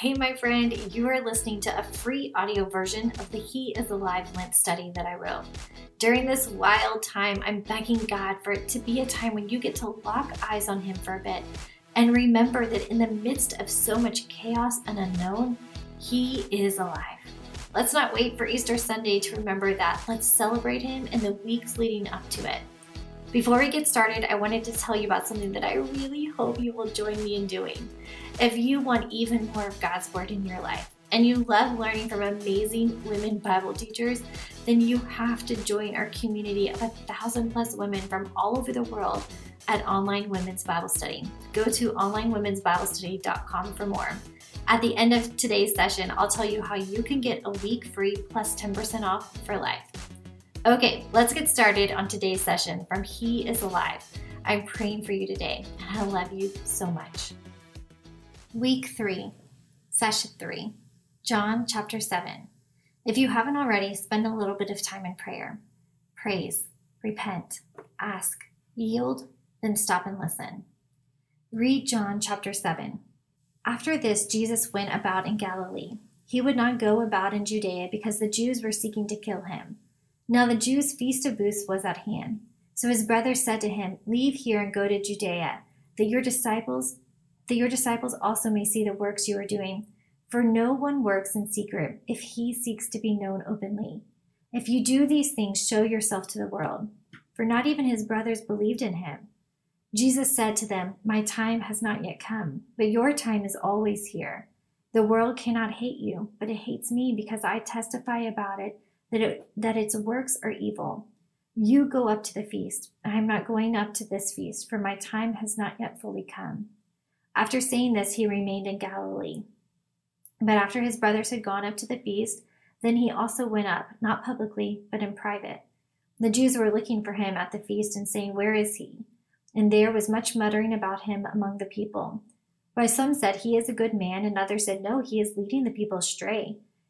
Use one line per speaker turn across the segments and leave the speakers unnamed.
Hey, my friend, you are listening to a free audio version of the He is Alive Lent study that I wrote. During this wild time, I'm begging God for it to be a time when you get to lock eyes on Him for a bit and remember that in the midst of so much chaos and unknown, He is alive. Let's not wait for Easter Sunday to remember that. Let's celebrate Him in the weeks leading up to it. Before we get started, I wanted to tell you about something that I really hope you will join me in doing. If you want even more of God's Word in your life, and you love learning from amazing women Bible teachers, then you have to join our community of a thousand plus women from all over the world at Online Women's Bible Study. Go to onlinewomensbiblestudy.com for more. At the end of today's session, I'll tell you how you can get a week free plus 10% off for life. Okay, let's get started on today's session from He is Alive. I'm praying for you today, and I love you so much. Week 3, Session 3, John chapter 7. If you haven't already, spend a little bit of time in prayer. Praise, repent, ask, yield, then stop and listen. Read John chapter 7. After this, Jesus went about in Galilee. He would not go about in Judea because the Jews were seeking to kill him. Now the Jews' feast of booths was at hand. So his brothers said to him, Leave here and go to Judea, that your disciples that your disciples also may see the works you are doing. For no one works in secret if he seeks to be known openly. If you do these things, show yourself to the world. For not even his brothers believed in him. Jesus said to them, My time has not yet come, but your time is always here. The world cannot hate you, but it hates me because I testify about it that, it, that its works are evil. You go up to the feast. I am not going up to this feast, for my time has not yet fully come. After saying this, he remained in Galilee. But after his brothers had gone up to the feast, then he also went up, not publicly, but in private. The Jews were looking for him at the feast and saying, Where is he? And there was much muttering about him among the people. Why some said, He is a good man, and others said, No, he is leading the people astray.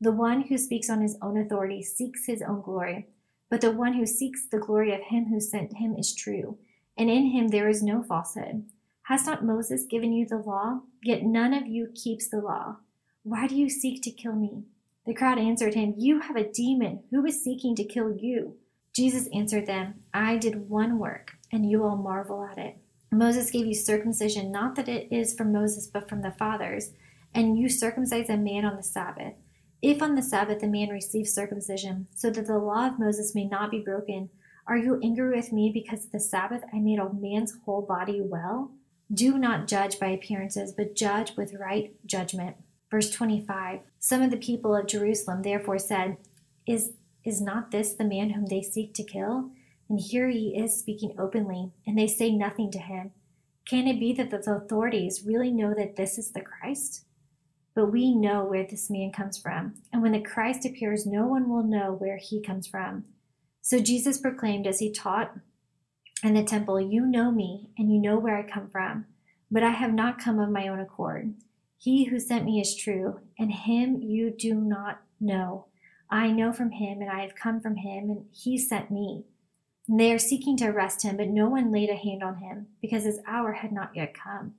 The one who speaks on his own authority seeks his own glory, but the one who seeks the glory of him who sent him is true, and in him there is no falsehood. Has not Moses given you the law? Yet none of you keeps the law. Why do you seek to kill me? The crowd answered him, You have a demon. Who is seeking to kill you? Jesus answered them, I did one work, and you all marvel at it. Moses gave you circumcision, not that it is from Moses, but from the fathers, and you circumcise a man on the Sabbath. If on the Sabbath a man receives circumcision, so that the law of Moses may not be broken, are you angry with me because of the Sabbath I made a man's whole body well? Do not judge by appearances, but judge with right judgment. Verse 25 Some of the people of Jerusalem therefore said, Is, is not this the man whom they seek to kill? And here he is speaking openly, and they say nothing to him. Can it be that the authorities really know that this is the Christ? But we know where this man comes from, and when the Christ appears, no one will know where he comes from. So Jesus proclaimed as he taught in the temple, You know me, and you know where I come from, but I have not come of my own accord. He who sent me is true, and him you do not know. I know from him, and I have come from him, and he sent me. And they are seeking to arrest him, but no one laid a hand on him, because his hour had not yet come.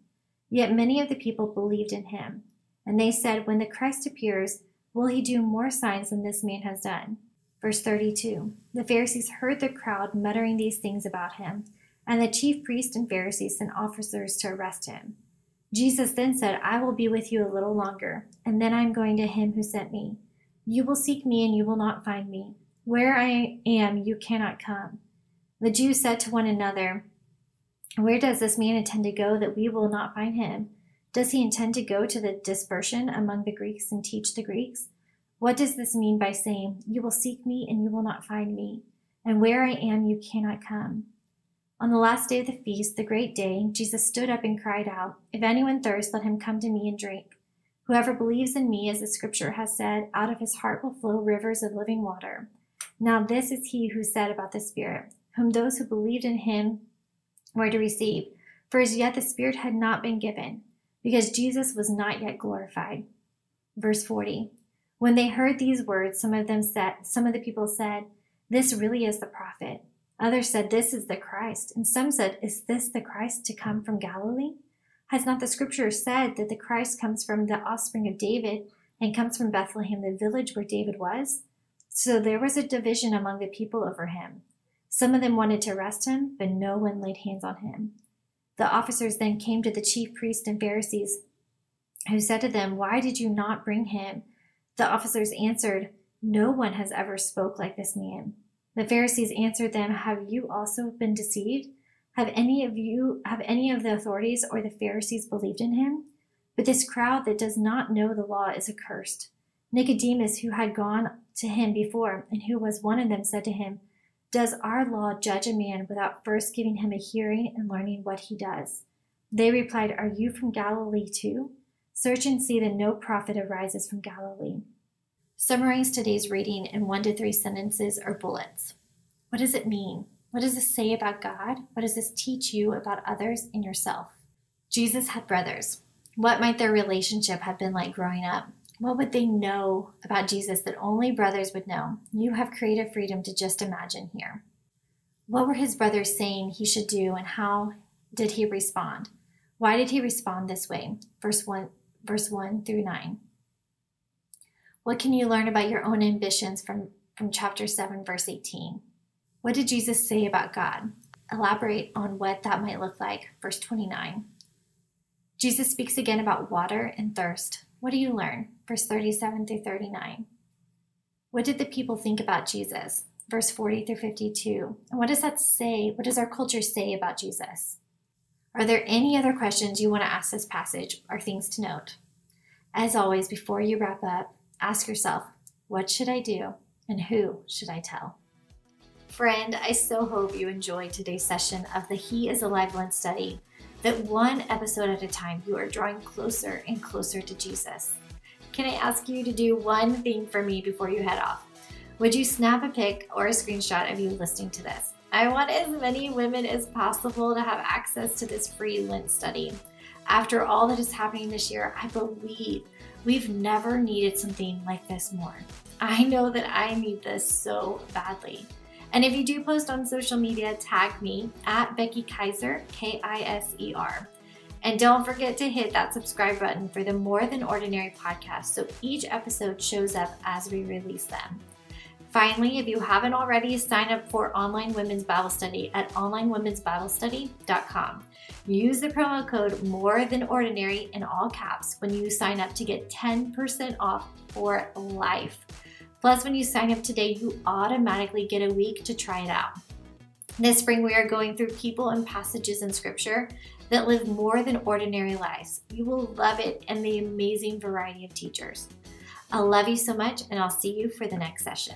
Yet many of the people believed in him. And they said, When the Christ appears, will he do more signs than this man has done? Verse 32 The Pharisees heard the crowd muttering these things about him, and the chief priests and Pharisees sent officers to arrest him. Jesus then said, I will be with you a little longer, and then I am going to him who sent me. You will seek me, and you will not find me. Where I am, you cannot come. The Jews said to one another, Where does this man intend to go that we will not find him? Does he intend to go to the dispersion among the Greeks and teach the Greeks? What does this mean by saying, You will seek me and you will not find me, and where I am you cannot come? On the last day of the feast, the great day, Jesus stood up and cried out, If anyone thirsts, let him come to me and drink. Whoever believes in me, as the scripture has said, out of his heart will flow rivers of living water. Now, this is he who said about the Spirit, whom those who believed in him were to receive. For as yet the Spirit had not been given, because Jesus was not yet glorified. Verse 40. When they heard these words, some of them said, some of the people said, This really is the prophet. Others said, This is the Christ. And some said, Is this the Christ to come from Galilee? Has not the scripture said that the Christ comes from the offspring of David and comes from Bethlehem, the village where David was? So there was a division among the people over him. Some of them wanted to arrest him, but no one laid hands on him. The officers then came to the chief priests and Pharisees, who said to them, Why did you not bring him? The officers answered, No one has ever spoke like this man. The Pharisees answered them, Have you also been deceived? Have any of you, have any of the authorities or the Pharisees believed in him? But this crowd that does not know the law is accursed. Nicodemus, who had gone to him before, and who was one of them, said to him, Does our law judge a man without first giving him a hearing and learning what he does? They replied, Are you from Galilee too? Search and see that no prophet arises from Galilee. Summarize today's reading in one to three sentences or bullets. What does it mean? What does this say about God? What does this teach you about others and yourself? Jesus had brothers. What might their relationship have been like growing up? What would they know about Jesus that only brothers would know? You have creative freedom to just imagine here. What were his brothers saying he should do and how did he respond? Why did he respond this way? Verse 1 verse 1 through 9. What can you learn about your own ambitions from, from chapter 7, verse 18? What did Jesus say about God? Elaborate on what that might look like. Verse 29. Jesus speaks again about water and thirst. What do you learn? Verse 37 through 39. What did the people think about Jesus? Verse 40 through 52. And what does that say? What does our culture say about Jesus? Are there any other questions you want to ask this passage or things to note? As always, before you wrap up, Ask yourself, what should I do and who should I tell? Friend, I so hope you enjoyed today's session of the He is Alive Lent study, that one episode at a time you are drawing closer and closer to Jesus. Can I ask you to do one thing for me before you head off? Would you snap a pic or a screenshot of you listening to this? I want as many women as possible to have access to this free Lent study. After all that is happening this year, I believe We've never needed something like this more. I know that I need this so badly. And if you do post on social media, tag me at Becky Kiser, K I S E R. And don't forget to hit that subscribe button for the More Than Ordinary podcast so each episode shows up as we release them. Finally, if you haven't already, sign up for Online Women's Bible Study at onlinewomensbiblestudy.com. Use the promo code More Than Ordinary in all caps when you sign up to get 10% off for life. Plus, when you sign up today, you automatically get a week to try it out. This spring, we are going through people and passages in Scripture that live more than ordinary lives. You will love it and the amazing variety of teachers. I love you so much, and I'll see you for the next session.